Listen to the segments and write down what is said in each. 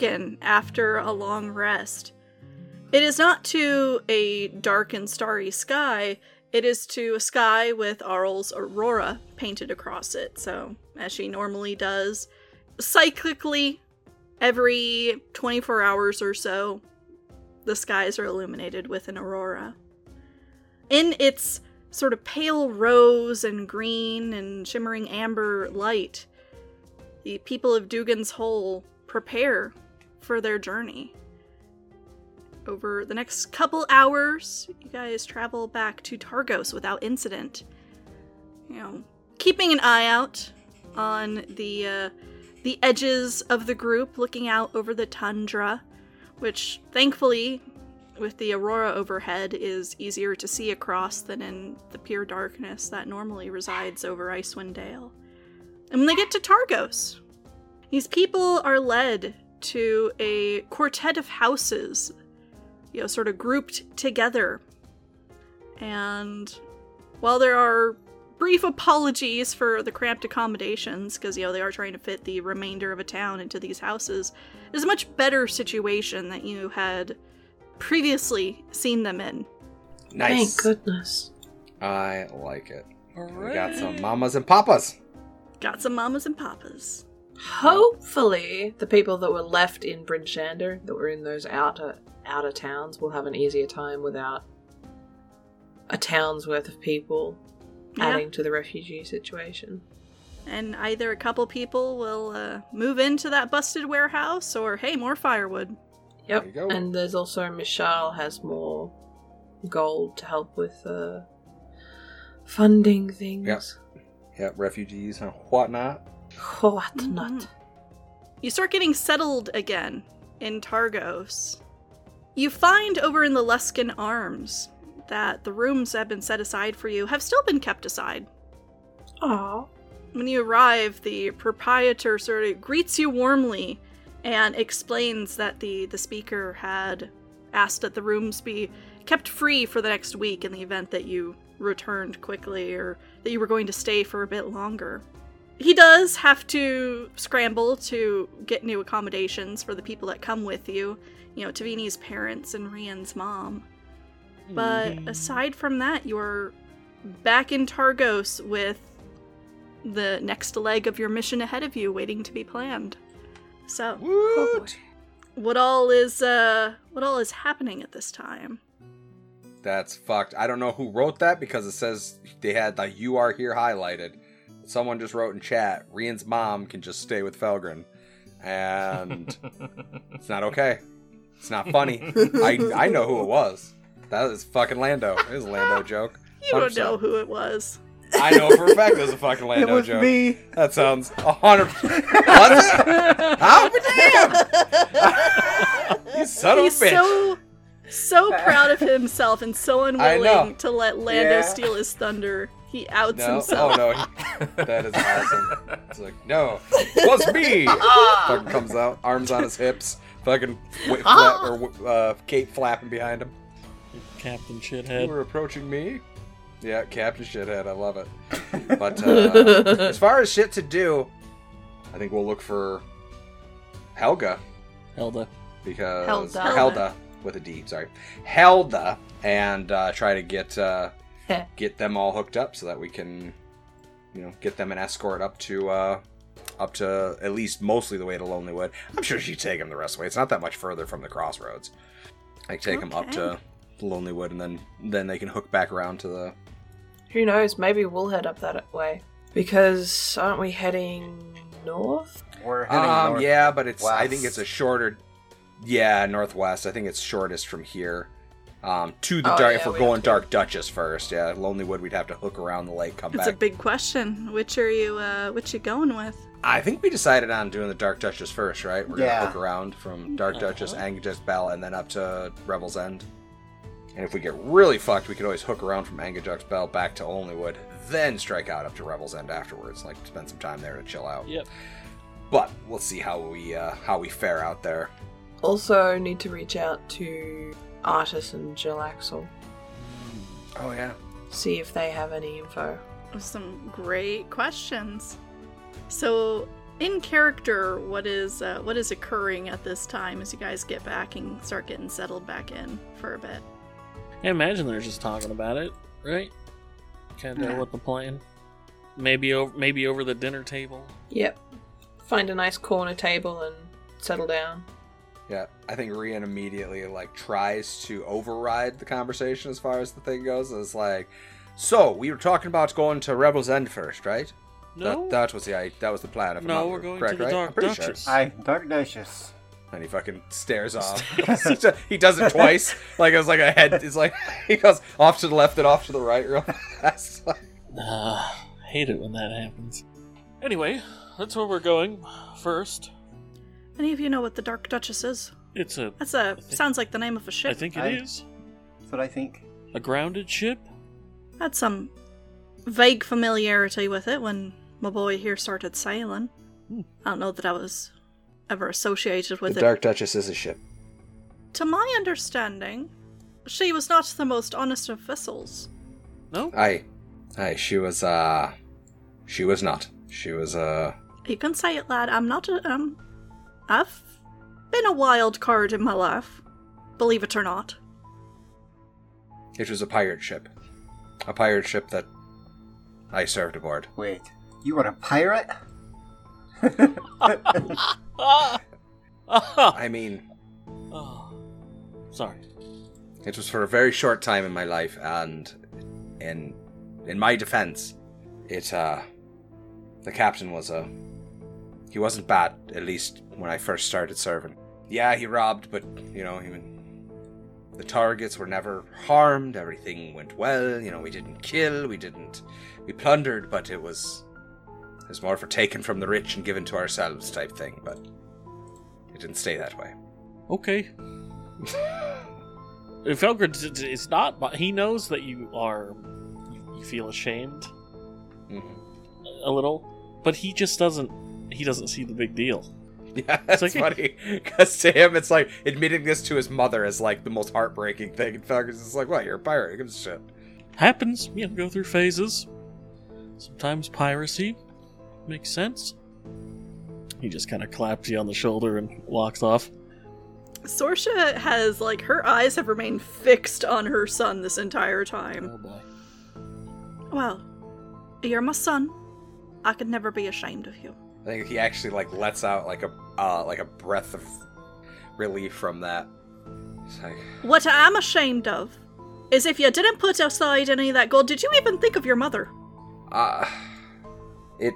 awaken after a long rest, it is not to a dark and starry sky, it is to a sky with Auril's aurora painted across it. So, as she normally does, cyclically, every 24 hours or so, the skies are illuminated with an aurora. In its sort of pale rose and green and shimmering amber light, the people of Dougan's Hole prepare for their journey. Over the next couple hours, you guys travel back to Targos without incident. You know, keeping an eye out on the uh, the edges of the group, looking out over the tundra, which thankfully, with the aurora overhead, is easier to see across than in the pure darkness that normally resides over Icewind Dale. And when they get to Targos, these people are led to a quartet of houses, you know, sort of grouped together. And while there are brief apologies for the cramped accommodations, because, you know, they are trying to fit the remainder of a town into these houses, it is a much better situation that you had previously seen them in. Nice. Thank goodness. I like it. We got some mamas and papas. Got some mamas and papas. Hopefully, the people that were left in Bryn Shander, that were in those outer outer towns, will have an easier time without a town's worth of people Yeah. adding to the refugee situation. And either a couple people will uh, move into that busted warehouse, or hey, more firewood. Yep. There you go. And there's also Michelle has more gold to help with uh, funding things. Yep. Yeah, refugees and whatnot. What not? Mm-hmm. You start getting settled again in Targos. You find over in the Luskan Arms that the rooms that have been set aside for you have still been kept aside. Aw. When you arrive, the proprietor sort of greets you warmly and explains that the, the speaker had asked that the rooms be kept free for the next week in the event that you returned quickly or that you were going to stay for a bit longer. He does have to scramble to get new accommodations for the people that come with you, you know, Tavini's parents and Rian's mom. But aside from that, you're back in Targos with the next leg of your mission ahead of you waiting to be planned. So, Woot! what all is uh what all is happening at this time? That's fucked. I don't know who wrote that because it says they had the "You are here" highlighted. Someone just wrote in chat, Rian's mom can just stay with Felgren, and it's not okay. It's not funny. I I know who it was. That is fucking Lando. It was a Lando joke. You don't know who it was. I know for a fact it was a fucking It Lando was joke. me. That sounds a hundred. Was it? How damn! you son of a He's bitch. so so proud of himself and so unwilling to let Lando Yeah. steal his thunder. He outs No, himself. oh no, that is awesome. It's like, no, it was me. fucking comes out, arms on his hips, fucking w- flap, or uh, cape flapping behind him. Captain shithead. You Shithead. were approaching me. Yeah, Captain Shithead, I love it. But uh, as far as shit to do, I think we'll look for Helga Helda. because Helda. Helda with a D, sorry, Helda, and uh, try to get uh, get them all hooked up so that we can, you know, get them an escort up to uh, up to at least mostly the way to Lonelywood. I'm sure she'd take them the rest of the way. It's not that much further from the crossroads. I take them up to Lonelywood, and then then they can hook back around to the. Who knows? Maybe we'll head up that way. Because aren't we heading north? We're heading Um, north. yeah, but it's I think it's a shorter. Yeah, northwest. I think it's shortest from here. Um, to the Oh, dark. yeah, if we're we going Dark Duchess first, yeah, Lonelywood, we'd have to hook around the lake, come It's back. It's a big question. Which are you uh which you going with? I think we decided on doing the Dark Duchess first, right? We're Yeah. gonna hook around from Dark Duchess, Uh-huh. Angus Bell, and then up to Revel's End. And if we get really fucked, we could always hook around from Angajuk's Bell back to Onlywood, then strike out up to Revel's End afterwards. Like spend some time there to chill out. Yep. But we'll see how we uh, how we fare out there. Also, need to reach out to Artis and Jill Axel. Oh yeah. See if they have any info. Some great questions. So, in character, what is uh, what is occurring at this time as you guys get back and start getting settled back in for a bit? I imagine they're just talking about it, right? Can't tell Yeah. what the plan. Maybe over maybe over the dinner table. Yep. Find a nice corner table and settle down. Yeah, I think Rian immediately like tries to override the conversation as far as the thing goes. It's like, so we were talking about going to Revel's End first, right? No. That, that was the i- that was the plan. If I'm No, we're going correct, to the right? Dark I'm Duchess. Sure. Aye, Dark Duchess. And he fucking stares off. he does it twice. Like it was like a head. It's like he goes off to the left and off to the right real fast. Ah, hate it when that happens. Anyway, that's where we're going first. Any of you know what the Dark Duchess is? It's a That's a think- sounds like the name of a ship. I think it I- is That's what I think. a grounded ship. Had some vague familiarity with it when my boy here started sailing. Hmm. I don't know that I was ever associated with the it. The Dark Duchess is a ship. To my understanding, she was not the most honest of vessels. No. Aye, aye. She was. uh She was not. She was. uh You can say it, lad. I'm not a um. I've been a wild card in my life, believe it or not. It was a pirate ship. A pirate ship that I served aboard. Wait, you were a pirate? I mean, Oh. Sorry. it was for a very short time in my life, and in in my defense, it uh the captain was a he wasn't bad, at least when I first started serving. Yeah, he robbed, but you know, he the targets were never harmed, everything went well, you know, we didn't kill, we didn't we plundered, but it was it was more for taken from the rich and given to ourselves type thing, but it didn't stay that way. Okay. Felgrid, is not. but He knows that you are. You, feel ashamed Mhm. a little, but he just doesn't. He doesn't see the big deal. Yeah, that's like- funny. Because to him, it's like admitting this to his mother is like the most heartbreaking thing. And Falcon's just like, "What? You're a pirate? Who gives a shit?" Happens. You know, go through phases. Sometimes piracy makes sense. He just kind of claps you on the shoulder and walks off. Sorsha has like her eyes have remained fixed on her son this entire time. Oh boy. Well, you're my son. I could never be ashamed of you. I think he actually like lets out like a uh, like a breath of relief from that. Like, What I am ashamed of is if you didn't put aside any of that gold, did you even think of your mother? uh, it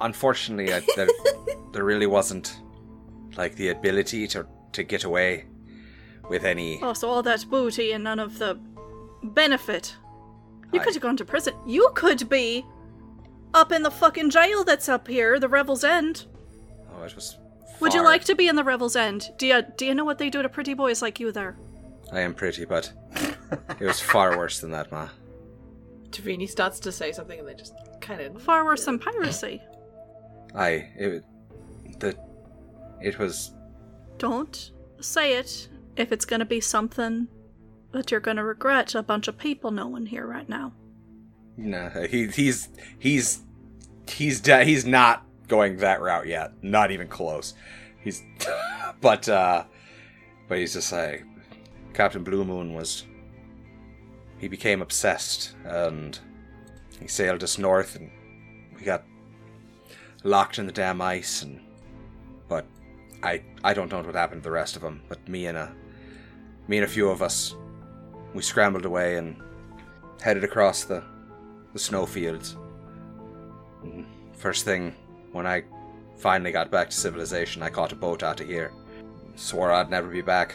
unfortunately I, there, there really wasn't like the ability to to get away with any. Oh, so all that booty and none of the benefit. You could have gone to prison. You could be up in the fucking jail that's up here, the Revel's End. Oh, it was. Would you like to be in the Revel's End? Do you do you know what they do to pretty boys like you there? I am pretty, but it was far worse than that, ma. Tavini starts to say something and they just kind of. Far worse than piracy. I it the it was Don't say it if it's gonna be something that you're gonna regret a bunch of people knowing here right now. No he he's he's he's de- he's not going that route yet. Not even close. He's but uh but he's just like Captain Blue Moon was he became obsessed and he sailed us north and we got locked in the damn ice and but I I don't know what happened to the rest of them but me and a me and a few of us we scrambled away and headed across the the snowfields first thing when I finally got back to civilization I caught a boat out of here swore I'd never be back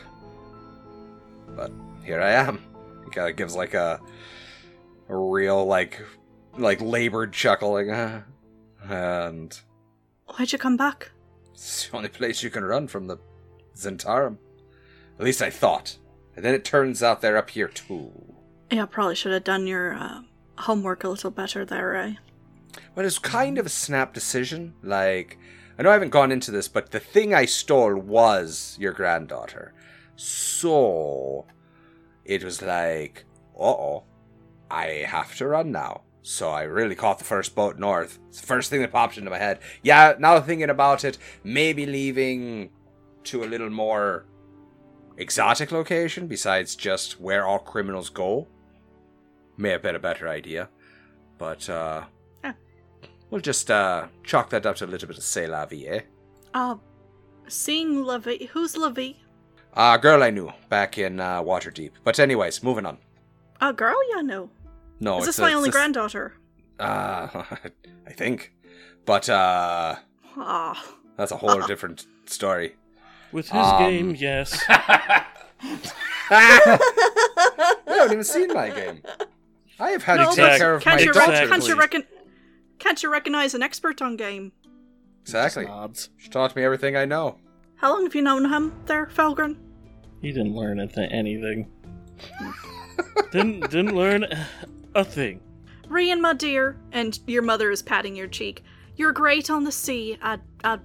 but here I am he kind of gives like a a real like like labored chuckle like and Why'd you come back? it's the only place you can run from the Zhentarim. At least I thought. And then it turns out they're up here too. Yeah, probably should have done your uh, homework a little better there, eh? Well, it's kind of a snap decision. Like, I know I haven't gone into this, but the thing I stole was your granddaughter. So, it was like, uh oh, I have to run now. So I really caught the first boat north. It's the first thing that popped into my head. Yeah, now thinking about it, maybe leaving to a little more exotic location besides just where all criminals go. May have been a better idea. But, uh. Yeah. We'll just, uh, chalk that up to a little bit of c'est la vie, eh? Uh, seeing Levi. Who's Levi? Uh, a girl I knew back in, uh, Waterdeep. But, anyways, moving on. A girl you know. No, Is it's this my only it's a- granddaughter? Uh, I think. But, uh, Ah. that's a whole different story. With his Um, game, yes. I haven't even seen my game. I have had No, to take but care of can't my you, Exactly. rec- can't you reckon? Can't you recognize an expert on game? Exactly. Nods. She taught me everything I know. How long have you known him, there, Felgren? He didn't learn a th- anything. didn't didn't learn a thing. Rian, my dear, and your mother is patting your cheek. You're great on the sea. I, I,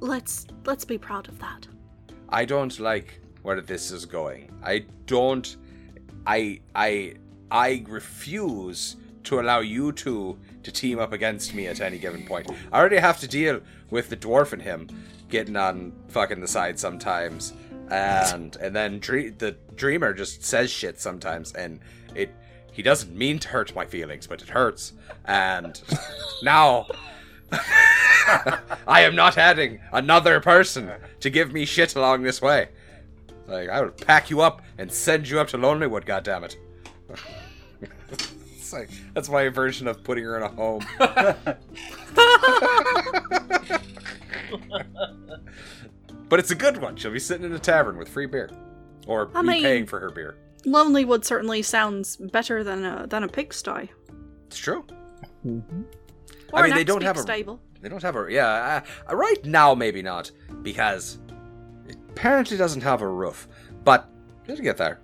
let's let's be proud of that. I don't like where this is going. I don't. I I I refuse to allow you two to team up against me at any given point. I already have to deal with the dwarf and him getting on fucking the side sometimes, and and then dre- the dreamer just says shit sometimes, and it he doesn't mean to hurt my feelings, but it hurts, and now. I am not adding another person to give me shit along this way. Like I will pack you up and send you up to Lonelywood. goddammit. it's like that's my version of putting her in a home. but it's a good one. She'll be sitting in a tavern with free beer, or I me mean- paying for her beer. Lonelywood certainly sounds better than a than a pigsty It's true. Mm-hmm. or I mean, an they don't have a- stable. They don't have a yeah. Uh, right now, maybe not because it apparently doesn't have a roof. But it'll get there.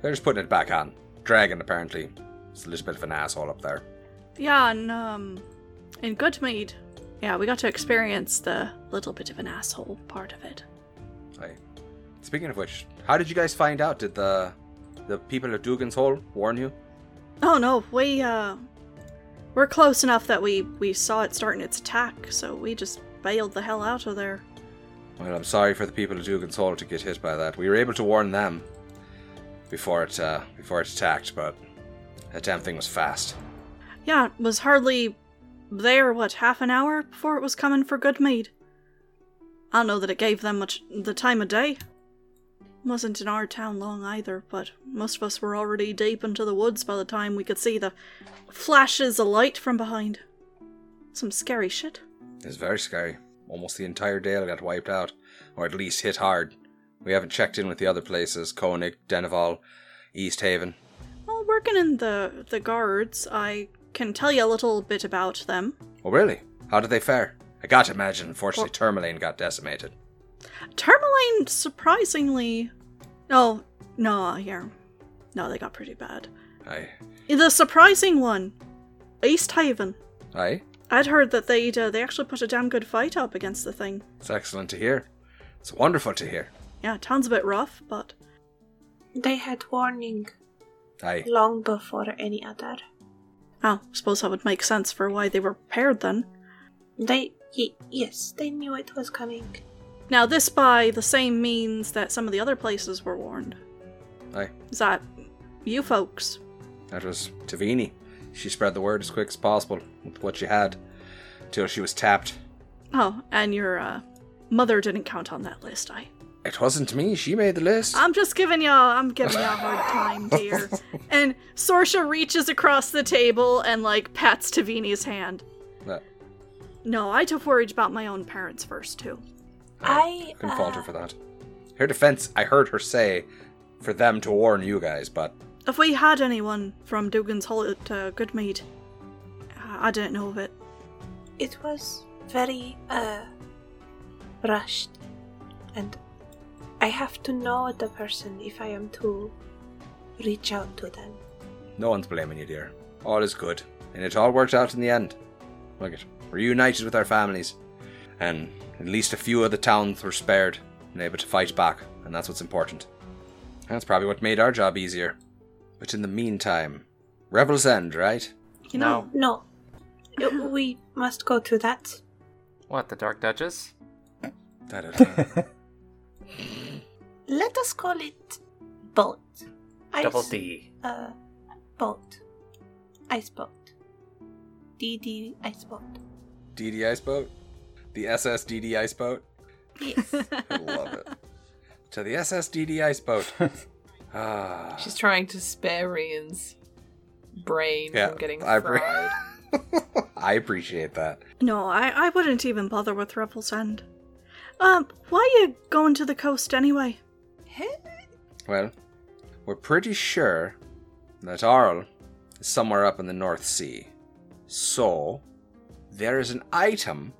They're just putting it back on. Dragon apparently is a little bit of an asshole up there. Yeah, and um, in Goodmead, yeah, we got to experience the little bit of an asshole part of it. I, speaking of which, how did you guys find out? Did the the people at Dougan's Hole warn you? Oh no, we uh, we're close enough that we we saw it starting its attack, so we just bailed the hell out of there. Well, I'm sorry for the people at Dougan's Hole to get hit by that. We were able to warn them before it uh, before it attacked, but that damn thing was fast. Yeah, it was hardly there. What half an hour before it was coming for Goodmead. I don't know that it gave them much the time of day. Wasn't in our town long either, but most of us were already deep into the woods by the time we could see the flashes of light from behind. Some scary shit. It's very scary. Almost the entire Dale got wiped out, or at least hit hard. We haven't checked in with the other places Koenig, Dineval, East Haven. Well, working in the the guards, I can tell you a little bit about them. Oh, really? How did they fare? I got to imagine, unfortunately, Termalaine got decimated. Termalaine, surprisingly, Oh, no, here, no, they got pretty bad. Aye. The surprising one, East Haven. Aye? I'd heard that they'd uh, they actually put a damn good fight up against the thing. It's excellent to hear. It's wonderful to hear. Yeah, town's a bit rough, but They had warning Aye. long before any other. oh, suppose that would make sense for why they were prepared then. They, y- yes, they knew it was coming. Now, this by the same means that some of the other places were warned. Aye. Is that you folks? That was Tavini. She spread the word as quick as possible with what she had, till she was tapped. Oh, and your uh, mother didn't count on that list, I. It wasn't me. She made the list. I'm just giving y'all, I'm giving y'all a hard time, dear. and Sorsha reaches across the table and, like, pats Tavini's hand. That- No, I took have worried about my own parents first, too. I, couldn't uh, fault her for that. Her defense, I heard her say, for them to warn you guys, but If we had anyone from Dougan's Hole to Goodmead, I I didn't know of it. it was very, uh, rushed. And I have to know the person if I am to reach out to them. no one's blaming you, dear. All is good, and it all worked out in the end. Look it, we're united with our families, and at least a few of the towns were spared and able to fight back, and that's what's important. That's probably what made our job easier. But in the meantime, Revel's End, right? You know, No. Uh, we must go to that. What, the Dark Duchess? Da-da-da. Let us call it boat. Ice, Double D. Uh, boat. Ice boat. DD ice boat. DD Ice Boat? The SSDD Ice Boat? Yes. I love it. To the SSDD Ice Boat. Ah. She's trying to spare Rian's brain Yeah, from getting I fried. pre- I appreciate that. no, I, I wouldn't even bother with Revel's End. Um, why are you going to the coast anyway? Well, we're pretty sure that Auril is somewhere up in the North Sea. So, there is an item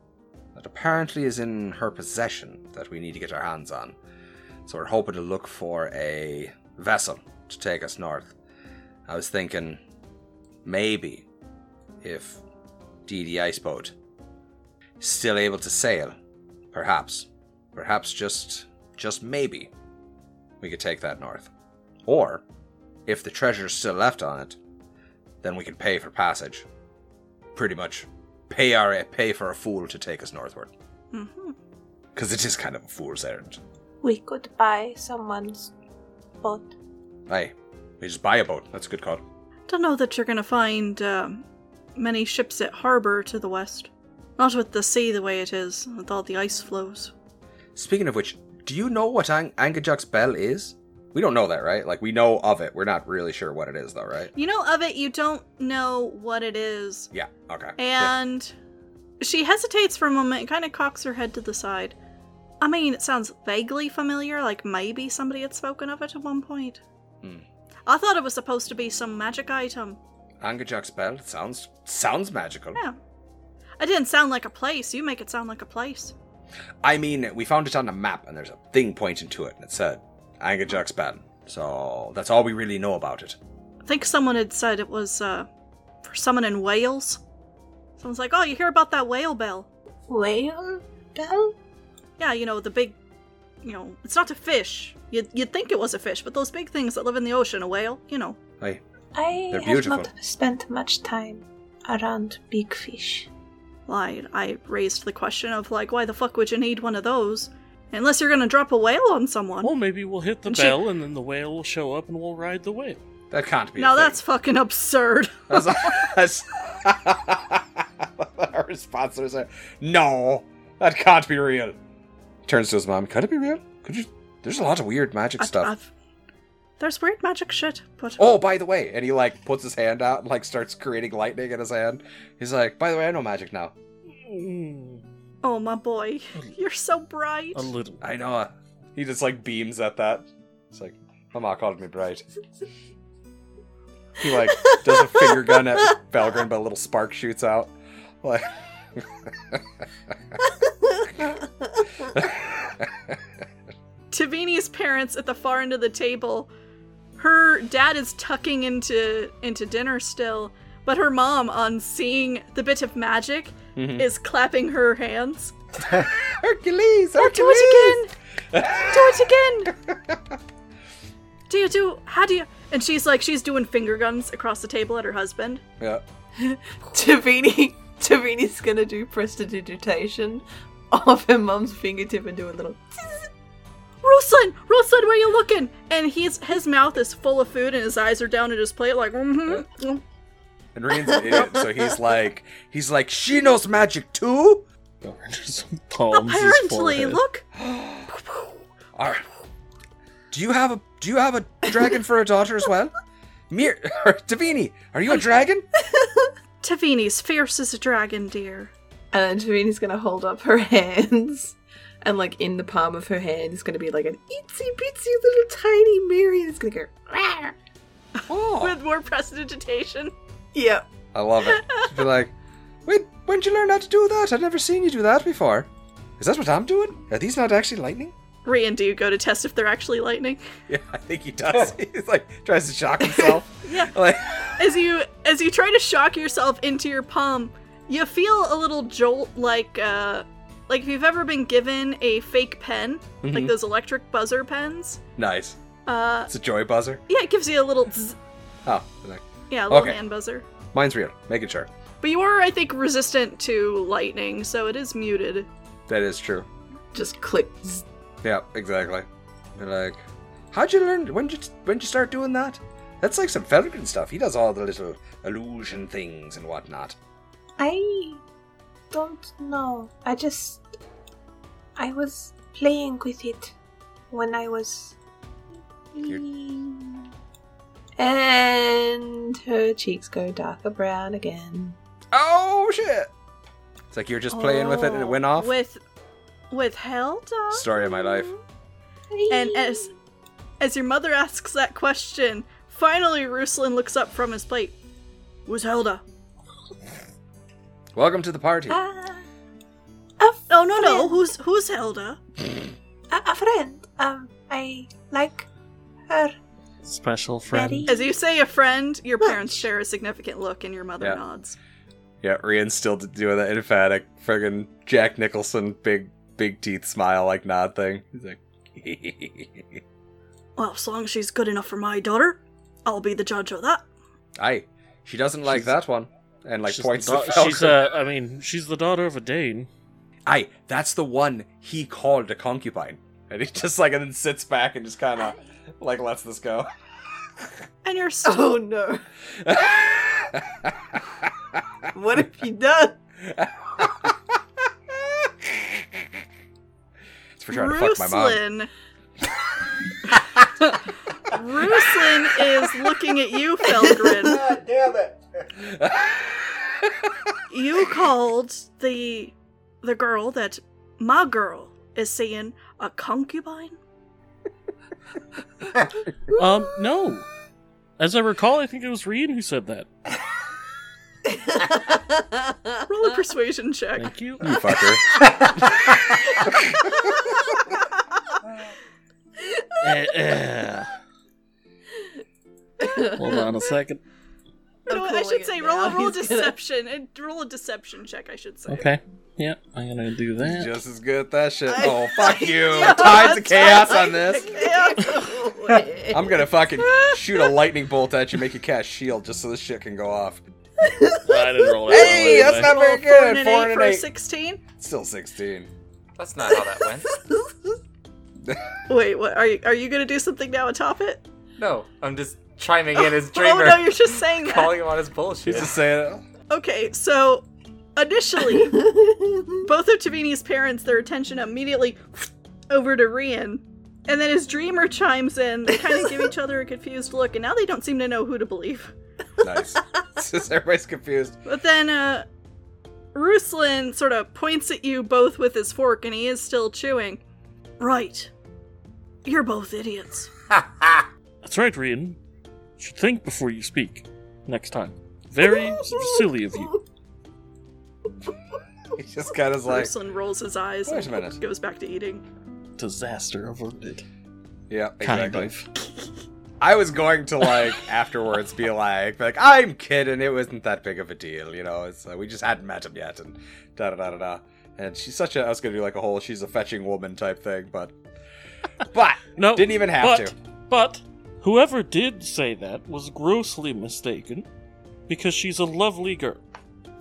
that apparently is in her possession that we need to get our hands on. So, we're hoping to look for a vessel to take us north. I was thinking maybe if DD Iceboat is still able to sail, perhaps, perhaps just just maybe we could take that north. Or, if the treasure's still left on it, then we can pay for passage. Pretty much pay our pay for a fool to take us northward. Mm-hmm. Because it is kind of a fool's errand. we could buy someone's boat. Hey, we just buy a boat. That's a good call. Don't know that you're gonna find um, many ships at harbor to the west. Not with the sea the way it is, with all the ice flows. Speaking of which, do you know what Ang- Angajuk's bell is? We don't know that, right? Like, we know of it. We're not really sure what it is, though, right? You know of it, you don't know what it is. Yeah, okay. Yeah. And she hesitates for a moment and kind of cocks her head to the side. I mean, it sounds vaguely familiar, like maybe somebody had spoken of it at one point. Hmm. I thought it was supposed to be some magic item. Angajuk's bell sounds sounds magical. Yeah. It didn't sound like a place. You make it sound like a place. I mean, we found it on a map, and there's a thing pointing to it, and it said Angajuk's bell. So that's all we really know about it. I think someone had said it was uh, for someone in Wales. Someone's like, oh, you hear about that whale bell? Whale bell? Yeah, you know, the big, you know, it's not a fish. You'd, you'd think it was a fish, but those big things that live in the ocean, a whale, you know. Hey, I have not spent much time around big fish. Well, I, I raised the question of, like, why the fuck would you need one of those? Unless you're gonna drop a whale on someone. Well, maybe we'll hit the And she- bell and then the whale will show up and we'll ride the whale. that can't be. a now thing. that's fucking absurd. That's, that's our response was like, uh, no, that can't be real. Turns to his mom. Could it be real? Could you? There's a lot of weird magic I- stuff. I've- there's weird magic shit, but Oh, by the way, and he like puts his hand out and like starts creating lightning in his hand. He's like, by the way, I know magic now. Mm, oh my boy, you're so bright. a little. I know. He just like beams at that. It's like, my mom called me bright. He like does a finger gun at Belgrin, but a little spark shoots out. Like, Tavini's parents at the far end of the table. Her dad is tucking into into dinner still, but her mom, on seeing the bit of magic, Mhm. is clapping her hands. Hercules, Oh, do it again! do it again! do you do? How do you? And she's like, she's doing finger guns across the table at her husband. Yeah. Tavini, Tavini's gonna do prestidigitation off her mum's fingertip and do a little. Ruslan, Ruslan, where you looking? And he's his mouth is full of food and his eyes are down at his plate, like, mm-hmm. And Rian's an idiot, so he's like, he's like, she knows magic too. Just palms his Apparently, look. All right. Do you have a Do you have a dragon for a daughter as well? Mir, Davini, are you a dragon? Tavini's fierce as a dragon, dear. And then Tavini's gonna hold up her hands, and like in the palm of her hand is gonna be like an itsy bitsy little tiny Mary, and it's gonna go. "Rawr." Oh, With more prestidigitation. Yep. I love it. She'd be like, wait, when did you learn how to do that? I've never seen you do that before. Is that what I'm doing? Are these not actually lightning? Rian, do you go to test if they're actually lightning? Yeah, I think he does. He's like tries to shock himself. Yeah. Like, As you as you try to shock yourself into your palm, you feel a little jolt like uh like if you've ever been given a fake pen, like Mhm. those electric buzzer pens. nice. Uh It's a joy buzzer. yeah, it gives you a little zzz, Oh, like, yeah, a little Okay. hand buzzer. Mine's real. Making sure. But you are, I think, resistant to lightning, so it is muted. That is true. Just clicks. Yeah, exactly. They're like, how'd you learn? When did you, when did you start doing that? That's like some Felgren stuff. He does all the little illusion things and whatnot. I don't know. I just. I was playing with it when I was. And her cheeks go darker brown again. Oh shit! It's like you're just playing with it and it went off. Oh, With with Helda? Story of my life. And as as your mother asks that question, finally Ruslan looks up from his plate. Who's Helda? Welcome to the party. Ah, a Oh no no, who's who's Helda? A, a friend. Um, I like her. Special friend. Betty. As you say a friend, your parents share a significant look and your mother Yeah. nods. Yeah, Rian's still doing that emphatic friggin' Jack Nicholson big big teeth smile like nod thing. He's like, Well, as long as she's good enough for my daughter, I'll be the judge of that. "Aye, she doesn't like She's- that one," and like She's points the to da- She's Falcon. uh, I mean, she's the daughter of a Dane. Aye, that's the one he called a concubine, and he just like and then sits back and just kind of like lets this go. And you're oh, so Oh no. What have you done? it's for trying to fuck my mom. Ruslan. Ruslan is looking at you, Felgrin. God damn it! You called the the girl that my girl is seeing a concubine? Um, no. As I recall, I think it was Reed who said that. Roll a persuasion check. Thank you. You fucker. Eh, eh. Hold on a second. You know what, I should say roll a roll He's gonna- deception. and Roll a deception check, I should say. Okay. Yep, I'm gonna do that. Just as good at that shit. I- oh fuck you! Yeah, Tides of chaos on this. chaos. I'm gonna fucking shoot a lightning bolt at you, make you cast shield, just so this shit can go off. I didn't roll that Hey, well that's not very a four good. and an Four eight and for an a eight. sixteen. Still 16. That's not how that went. Wait, what are you are you gonna do something now and top it? No, I'm just chiming in as Dreamer. Oh no, you're just saying that. calling him on his bullshit. He's just saying Okay, so initially, both of Tavini's parents, their attention immediately over to Rian. And then as Dreamer chimes in, they kind of give each other a confused look, and now they don't seem to know who to believe. nice. It's everybody's confused. But then, uh, Ruslan sort of points at you both with his fork, and he is still chewing. Right. You're both idiots. That's right, Rian. You should think before you speak. Next time. Very silly of you. He just kind of like, Ruslan rolls his eyes Wait a and minute. goes back to eating. Disaster averted. yeah, Kind exactly. of. I was going to like afterwards be like, be like I'm kidding. It wasn't that big of a deal, you know. It's uh, we just hadn't met him yet, and da da da da da. And she's such a. I was gonna do like a whole she's a fetching woman type thing, but but No. didn't even have but, to. But whoever did say that was grossly mistaken, because she's a lovely girl.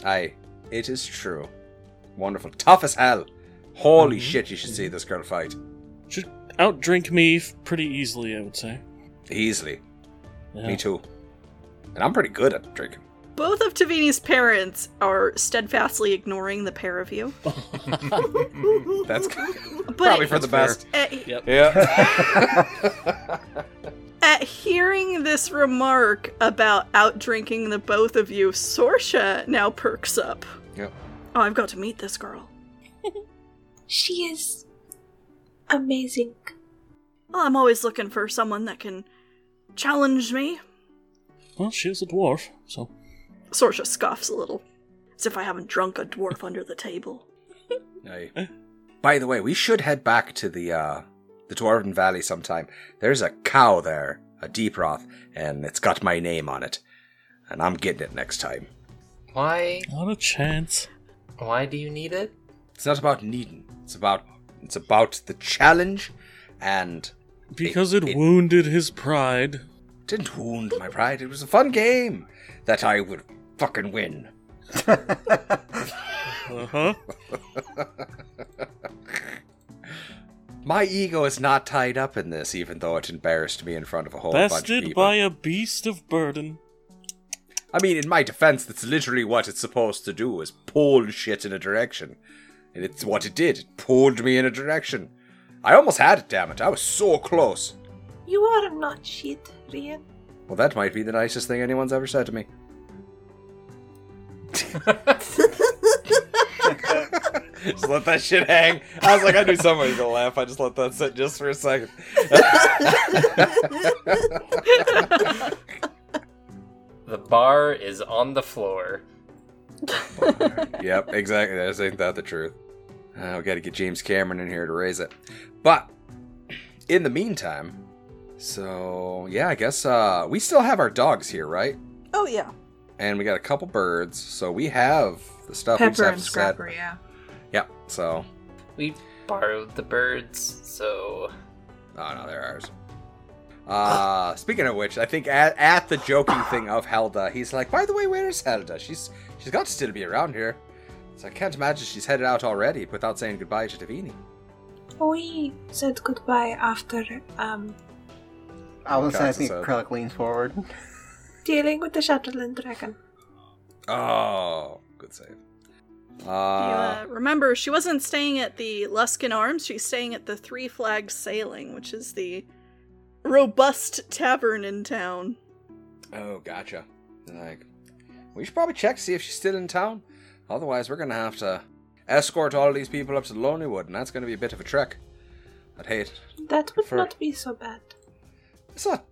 Aye, it is true. Wonderful, tough as hell. Holy Mhm. shit! You should see this girl fight Should outdrink me pretty easily, I would say. easily. Yeah. Me too. And I'm pretty good at drinking. Both of Tavini's parents are steadfastly ignoring the pair of you. That's But probably for the best. at, Yep. Yeah. at hearing this remark about outdrinking the both of you, Sorsha now perks up. Yep. Oh, I've got to meet this girl. She is amazing. Well, I'm always looking for someone that can challenge me. Well, she's a dwarf, so. Sorsha scoffs a little, as if I haven't drunk a dwarf under the table. Aye. By the way, we should head back to the uh the Dwarven Valley sometime. There's a cow there, a deep roth, and it's got my name on it. And I'm getting it next time. Why? Not a chance. Why do you need it? It's not about needing. It's about it's about the challenge and Because it, it- wounded his pride. didn't wound my pride. It was a fun game that I would fucking win. Uh huh. My ego is not tied up in this, even though it embarrassed me in front of a whole bunch of Bested people. by a beast of burden. I mean, in my defense, that's literally what it's supposed to do: is pull shit in a direction, and it's what it did. It pulled me in a direction. I almost had it. Damn it! I was so close. You are not shit, Rian. Well, that might be the nicest thing anyone's ever said to me. just let that shit hang. I was like, I knew somebody was gonna laugh. I just let that sit just for a second. The bar is on the floor. yep, exactly. I think that the truth. Uh, we got to get James Cameron in here to raise it. But in the meantime, so yeah, I guess uh, we still have our dogs here, right? Oh yeah. And we got a couple birds, so we have the stuff. we Pepper have and to set. Scrapper, yeah. Yep. So, We borrowed the birds, so oh no, they're ours. Uh, speaking of which, I think at, at the joking thing of Helda, he's like, "By the way, where is Helda? She's she's got to still be around here." So I can't imagine she's headed out already without saying goodbye to Davini. We said goodbye after um I was Gotcha, I think so- Krellick leans forward. dealing with the Shatterland dragon. Oh, good save. You, Uh, uh, remember, she wasn't staying at the Luskan Arms. She's staying at the Three Flags Sailing, which is the robust tavern in town. oh, gotcha. Like, we should probably check to see if she's still in town. Otherwise, we're gonna have to escort all these people up to the Lonely Wood, and that's gonna be a bit of a trek. I'd hate it. That would For- not be so bad. It's not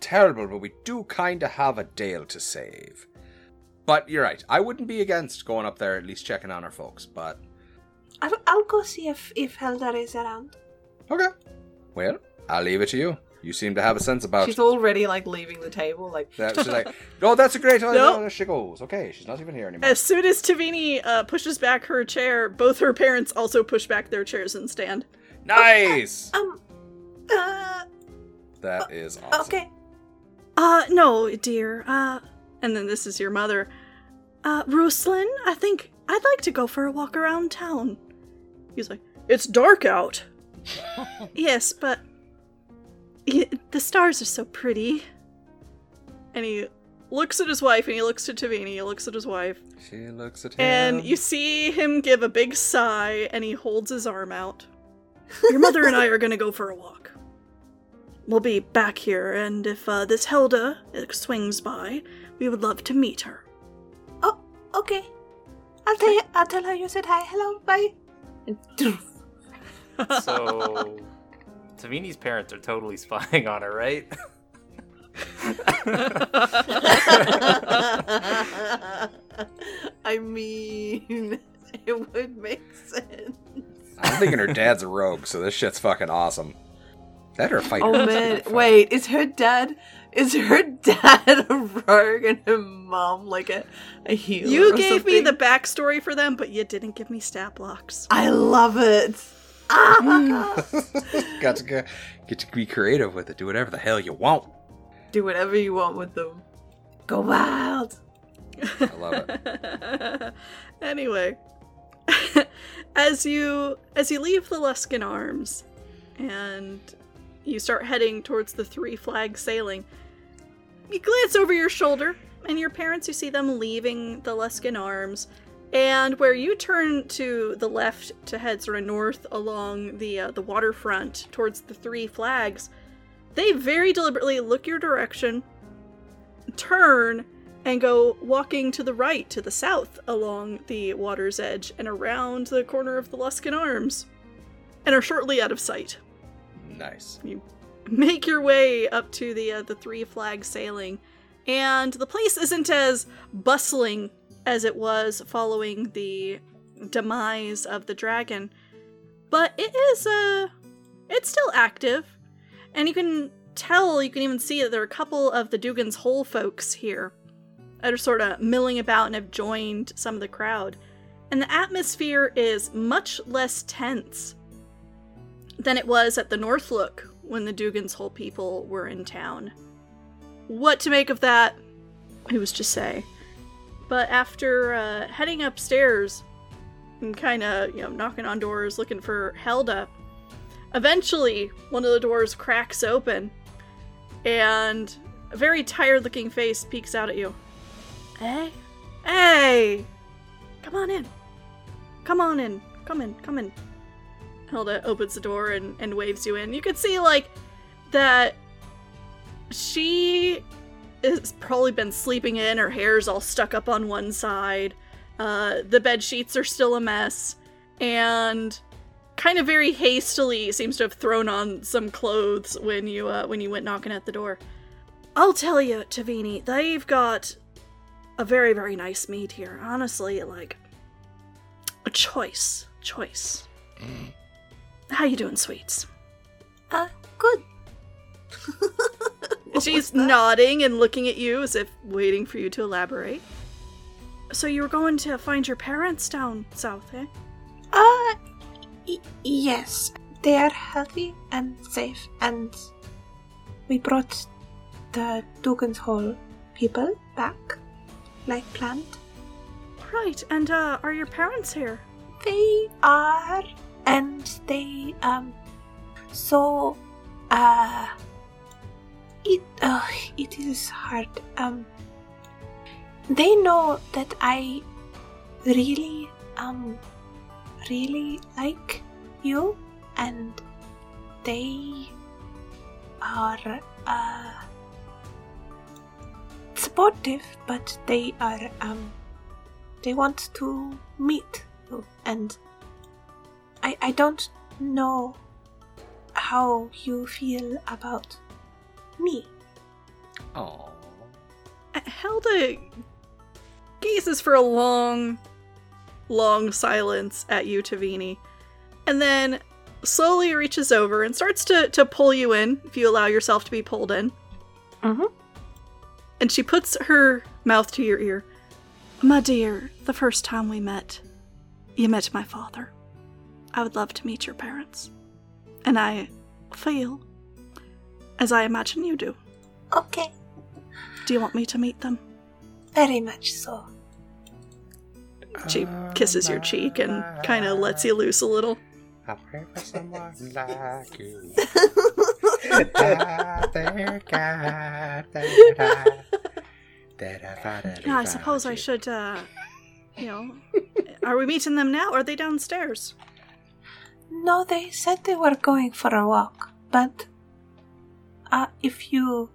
terrible, but we do kind of have a Dale to save. But you're right. I wouldn't be against going up there, at least checking on our folks. But I'll, I'll go see if if Helda is around. okay. Well, I'll leave it to you. You seem to have a sense about She's already like leaving the table, like that. She's like, "Oh, that's a great idea." Nope. There she goes. Okay, she's not even here anymore. As soon as Tavini uh, pushes back her chair, both her parents also push back their chairs and stand. Nice. Um, uh, That is awesome. okay. Uh, no, dear. Uh, and then this is your mother. Uh, Ruslan, I think I'd like to go for a walk around town. He's like, it's dark out. yes, but y- the stars are so pretty. And he looks at his wife, and he looks at Tavini, he looks at his wife, She looks at him. and you see him give a big sigh, and he holds his arm out. Your mother and I are gonna go for a walk. We'll be back here, and if uh, this Helda uh, swings by, we would love to meet her. Oh, okay. I'll tell you. I'll tell her you said hi. Hello. Bye. so Tavini's parents are totally spying on her, right? I mean, it would make sense. I'm thinking her dad's a rogue, so this shit's fucking awesome. That or a fighter. Oh man, wait, is her dad is her dad a rogue and her mom like a, a healer? You or gave me the backstory for them, but you didn't give me stat blocks. I love it. Ah! Got to go, get to be creative with it. Do whatever the hell you want. Do whatever you want with them. Go wild. I love it. anyway, as you as you leave the Luskan Arms and you start heading towards the Three Flag Sailing, you glance over your shoulder, and your parents you see them leaving the Luskan Arms. And where you turn to the left to head sort of north along the uh, the waterfront towards the Three Flags, they very deliberately look your direction, turn, and go walking to the right, to the south, along the water's edge and around the corner of the Luskan Arms, and are shortly out of sight. Nice. You make your way up to the uh, the Three Flag Sailing, and the place isn't as bustling as it was following the demise of the dragon, but it is uh it's still active, and you can tell, you can even see that there are a couple of the Dougan's Hole folks here that are sort of milling about and have joined some of the crowd. And the atmosphere is much less tense than it was at the Northlook when the Dougan's Hole people were in town. What to make of that? Who's to say? But after uh, heading upstairs and kind of, you know, knocking on doors looking for Helda, eventually one of the doors cracks open and a very tired looking face peeks out at you. Hey? Hey! Come on in. Come on in. Come in. Come in. Hilda opens the door and, and waves you in. You can see, like, that she has probably been sleeping in. Her hair's all stuck up on one side. Uh, the bed sheets are still a mess. And kind of very hastily seems to have thrown on some clothes when you uh, when you went knocking at the door. I'll tell you, Tavini, they've got a very very nice meat here. Honestly, like a choice, choice. How you doing, sweets? Uh, good. What She's nodding and looking at you as if waiting for you to elaborate. So you were going to find your parents down south, eh? Uh, y- yes. They are healthy and safe, and we brought the Dougan's Hole people back, like planned. Right, and uh, are your parents here? They are, and they, um, so, uh, it, uh, it is hard. Um, they know that I really, um, really like you, and they are, uh, supportive, but they are, um, they want to meet you, and I, I don't know how you feel about me. Oh. Helda gazes for a long, long silence at you, Tavini, and then slowly reaches over and starts to, to pull you in, if you allow yourself to be pulled in. Mm-hmm. And she puts her mouth to your ear. My dear, the first time we met, you met my father. I would love to meet your parents. And I feel as I imagine you do. Okay, Do you want me to meet them? very much so. She kisses your cheek and kind of lets you loose a little. I pray for someone like you. Yeah, I suppose I should, uh, you know. Are we meeting them now? Or are they downstairs? No, they said they were going for a walk, but uh, if you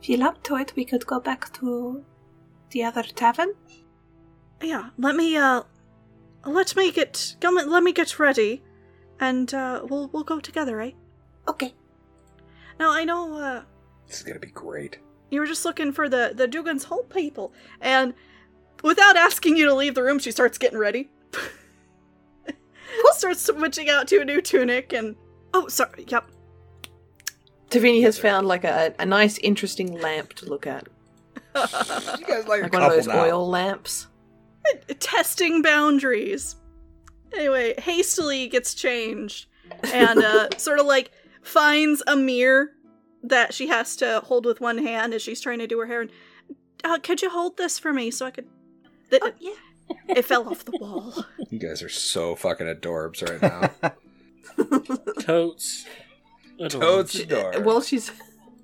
feel up to it, we could go back to the other tavern. Yeah, let me, uh, let me get, come, let me get ready, and, uh, we'll, we'll go together, eh? Okay. Now, I know, uh, This is gonna be great. you were just looking for the, the Dougan's Hole people, and without asking you to leave the room, she starts getting ready. starts switching out to a new tunic, and, oh, sorry, yep. Tavini has found like a, a nice, interesting lamp to look at, You guys like, like a one of those now. oil lamps. testing boundaries. Anyway, hastily gets changed and uh, sort of like finds a mirror that she has to hold with one hand as she's trying to do her hair. And uh, could you hold this for me so I could? Th- Oh, yeah. It fell off the wall. You guys are so fucking adorbs right now. Totes. Adorable. Toads She- adorable. while she's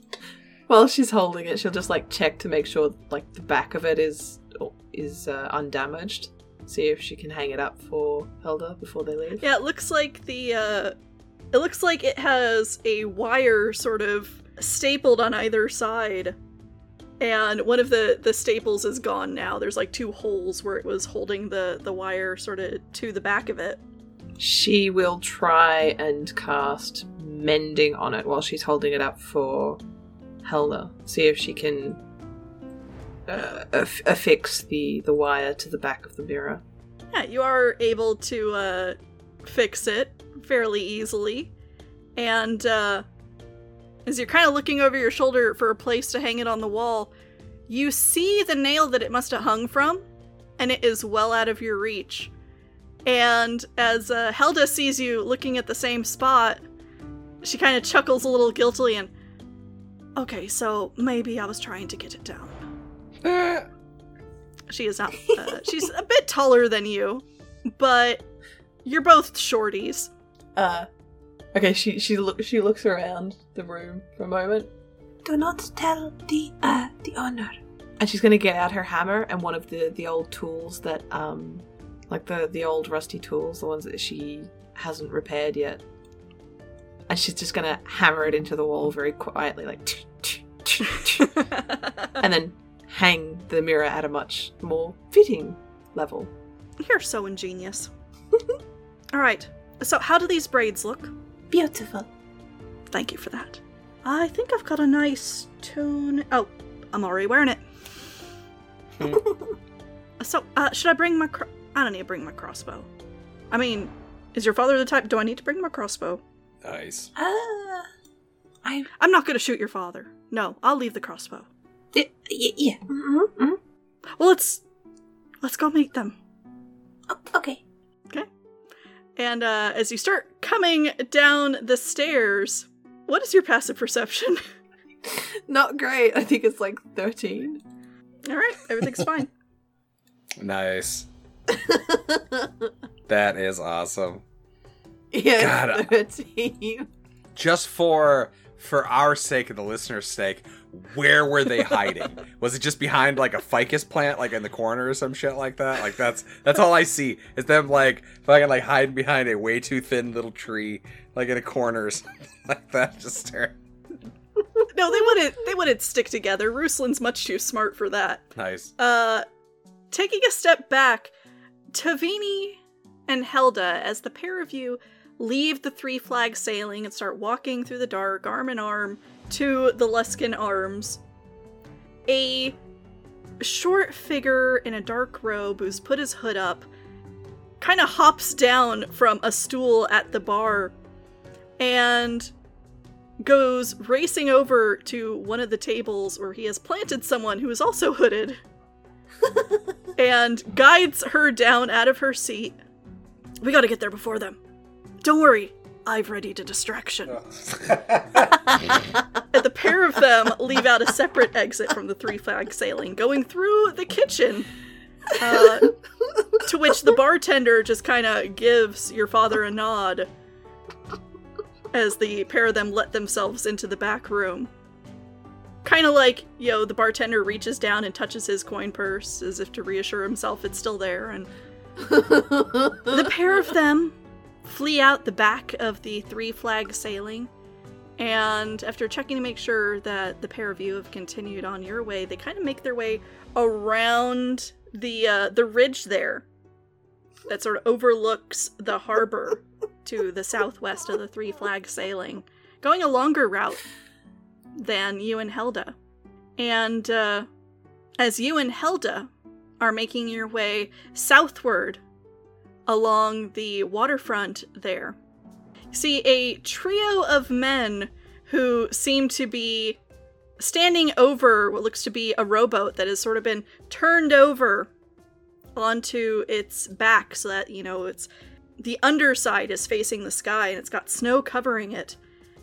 while she's holding it, she'll just like check to make sure like the back of it is is uh, undamaged. See if she can hang it up for Helda before they leave. yeah, it looks like the. Uh, it looks like it has a wire sort of stapled on either side. And one of the, the staples is gone now. There's like two holes where it was holding the, the wire sort of to the back of it. She will try and cast mending on it while she's holding it up for Helda. See if she can uh, aff- affix the the wire to the back of the mirror. Yeah, you are able to uh, fix it fairly easily. And uh, as you're kind of looking over your shoulder for a place to hang it on the wall, you see the nail that it must have hung from, and it is well out of your reach. And as uh, Helda sees you looking at the same spot, she kind of chuckles a little guiltily and, okay, so maybe I was trying to get it down. She is not. Uh, she's a bit taller than you, but you're both shorties. Uh, okay. She she look she looks around the room for a moment, Do not tell the uh the owner. and she's gonna get out her hammer and one of the the old tools that um, like the the old rusty tools, the ones that she hasn't repaired yet. And she's just gonna hammer it into the wall very quietly, like, and then hang the mirror at a much more fitting level. You're so ingenious. All right. So, how do these braids look? Beautiful. Thank you for that. I think I've got a nice tone. Oh, I'm already wearing it. so, uh, should I bring my? Cro- I don't need to bring my crossbow. I mean, is your father the type? Do I need to bring my crossbow? Nice. Uh, I I'm not gonna shoot your father. No, I'll leave the crossbow. y- y- yeah. Mm-hmm, mm-hmm. Well, let's let's go meet them. O- okay. And uh, as you start coming down the stairs, what is your passive perception? Not great. I think it's like thirteen. All right, everything's fine. Nice. That is awesome. Yeah, God, I- thirteen. Just for for our sake and the listener's sake, where were they hiding? Was it just behind like a ficus plant, like in the corner or some shit like that? Like that's that's all I see is them like fucking like hiding behind a way too thin little tree, like in a corner or something like that. Just staring. no, they wouldn't. They wouldn't stick together. Ruslan's much too smart for that. Nice. Uh, taking a step back, Tavini and Helda, as the pair of you leave the three flag sailing and start walking through the dark, arm in arm, to the Luskan Arms, a short figure in a dark robe who's put his hood up kind of hops down from a stool at the bar and goes racing over to one of the tables where he has planted someone who is also hooded and guides her down out of her seat. We gotta get there before them. Don't worry, I've readied a distraction. and the pair of them leave out a separate exit from the three flag sailing, going through the kitchen. Uh, to which the bartender just kind of gives your father a nod as the pair of them let themselves into the back room. Kind of like, you know, the bartender reaches down and touches his coin purse as if to reassure himself it's still there, and the pair of them flee out the back of the three flag sailing. And after checking to make sure that the pair of you have continued on your way, they kind of make their way around the uh, the ridge there that sort of overlooks the harbor to the southwest of the three flag sailing, going a longer route than you and Helda. And uh, as you and Helda are making your way southward along the waterfront there, see a trio of men who seem to be standing over what looks to be a rowboat that has sort of been turned over onto its back so that, you know, it's the underside is facing the sky and it's got snow covering it.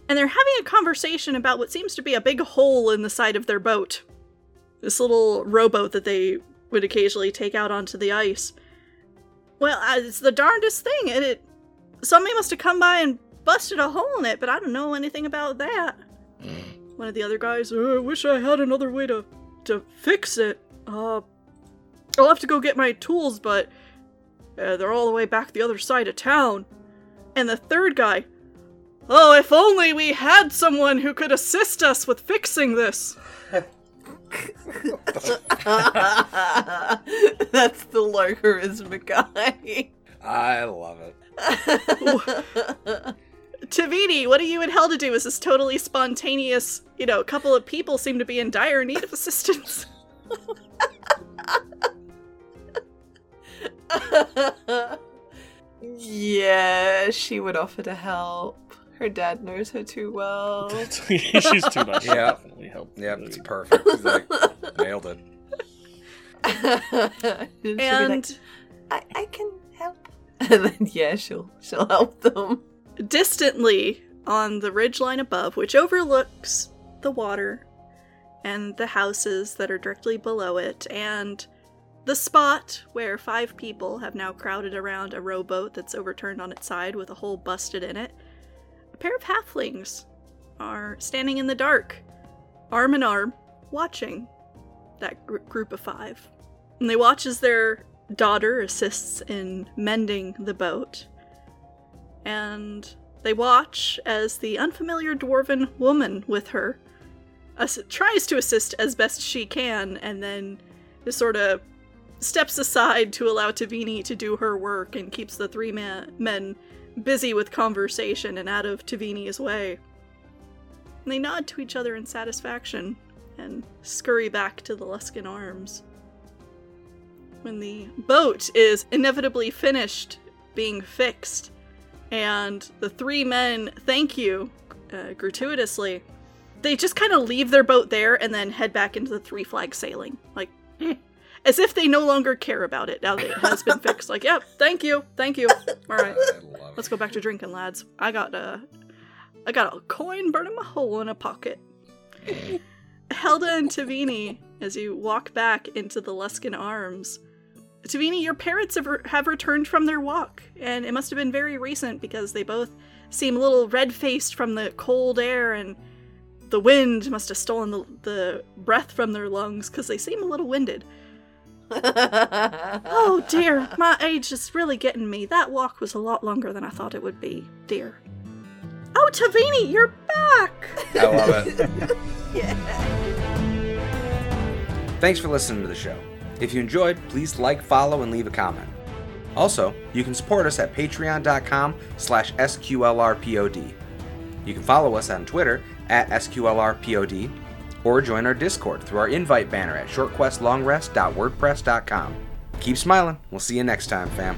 And they're having a conversation about what seems to be a big hole in the side of their boat. This little rowboat that they would occasionally take out onto the ice. Well, it's the darndest thing, and it. Somebody must have come by and busted a hole in it, but I don't know anything about that. One of the other guys, "Uh, I wish I had another way to to fix it. Uh, I'll have to go get my tools, but uh, they're all the way back the other side of town. And the third guy, oh, if only we had someone who could assist us with fixing this. That's the low charisma guy. I love it. Tavini, what are you in Hell to do? Is this totally spontaneous? You know, a couple of people seem to be in dire need of assistance. yeah, she would offer to help. Her dad knows her too well. She's too much. Yeah. Definitely help. Yeah, it's perfect. He's like, nailed it. She'll like, and I, I can help. And then yeah, she'll she'll help them. distantly on the ridge line above, which overlooks the water and the houses that are directly below it, and the spot where five people have now crowded around a rowboat that's overturned on its side with a hole busted in it, a pair of halflings are standing in the dark, arm in arm, watching that gr- group of five. And they watch as their daughter assists in mending the boat. And they watch as the unfamiliar dwarven woman with her ass- tries to assist as best she can and then just sort of steps aside to allow Tavini to do her work and keeps the three ma- men busy with conversation and out of Tavini's way. They nod to each other in satisfaction and scurry back to the Luskan Arms. When the boat is inevitably finished being fixed, and the three men thank you uh, gratuitously, they just kind of leave their boat there and then head back into the three flag sailing. Like, as if they no longer care about it now that it has been fixed. Like, yep, thank you, thank you. All right, let's go back to drinking, lads. I got a, I got a coin burning my hole in a pocket. Helda and Tavini, as you walk back into the Luskan Arms, Tavini, your parents have, re- have returned from their walk, and it must have been very recent because they both seem a little red faced from the cold air, and the wind must have stolen the, the breath from their lungs because they seem a little winded. Oh dear, my age is really getting me. That walk was a lot longer than I thought it would be, dear. Oh, Tavini, you're back! I love it. Thanks for listening to the show. If you enjoyed, please like, follow, and leave a comment. Also, you can support us at patreon.com slash sqlrpod. You can follow us on Twitter at sqlrpod or join our Discord through our invite banner at shortquestlongrest.wordpress.com. Keep smiling. We'll see you next time, fam.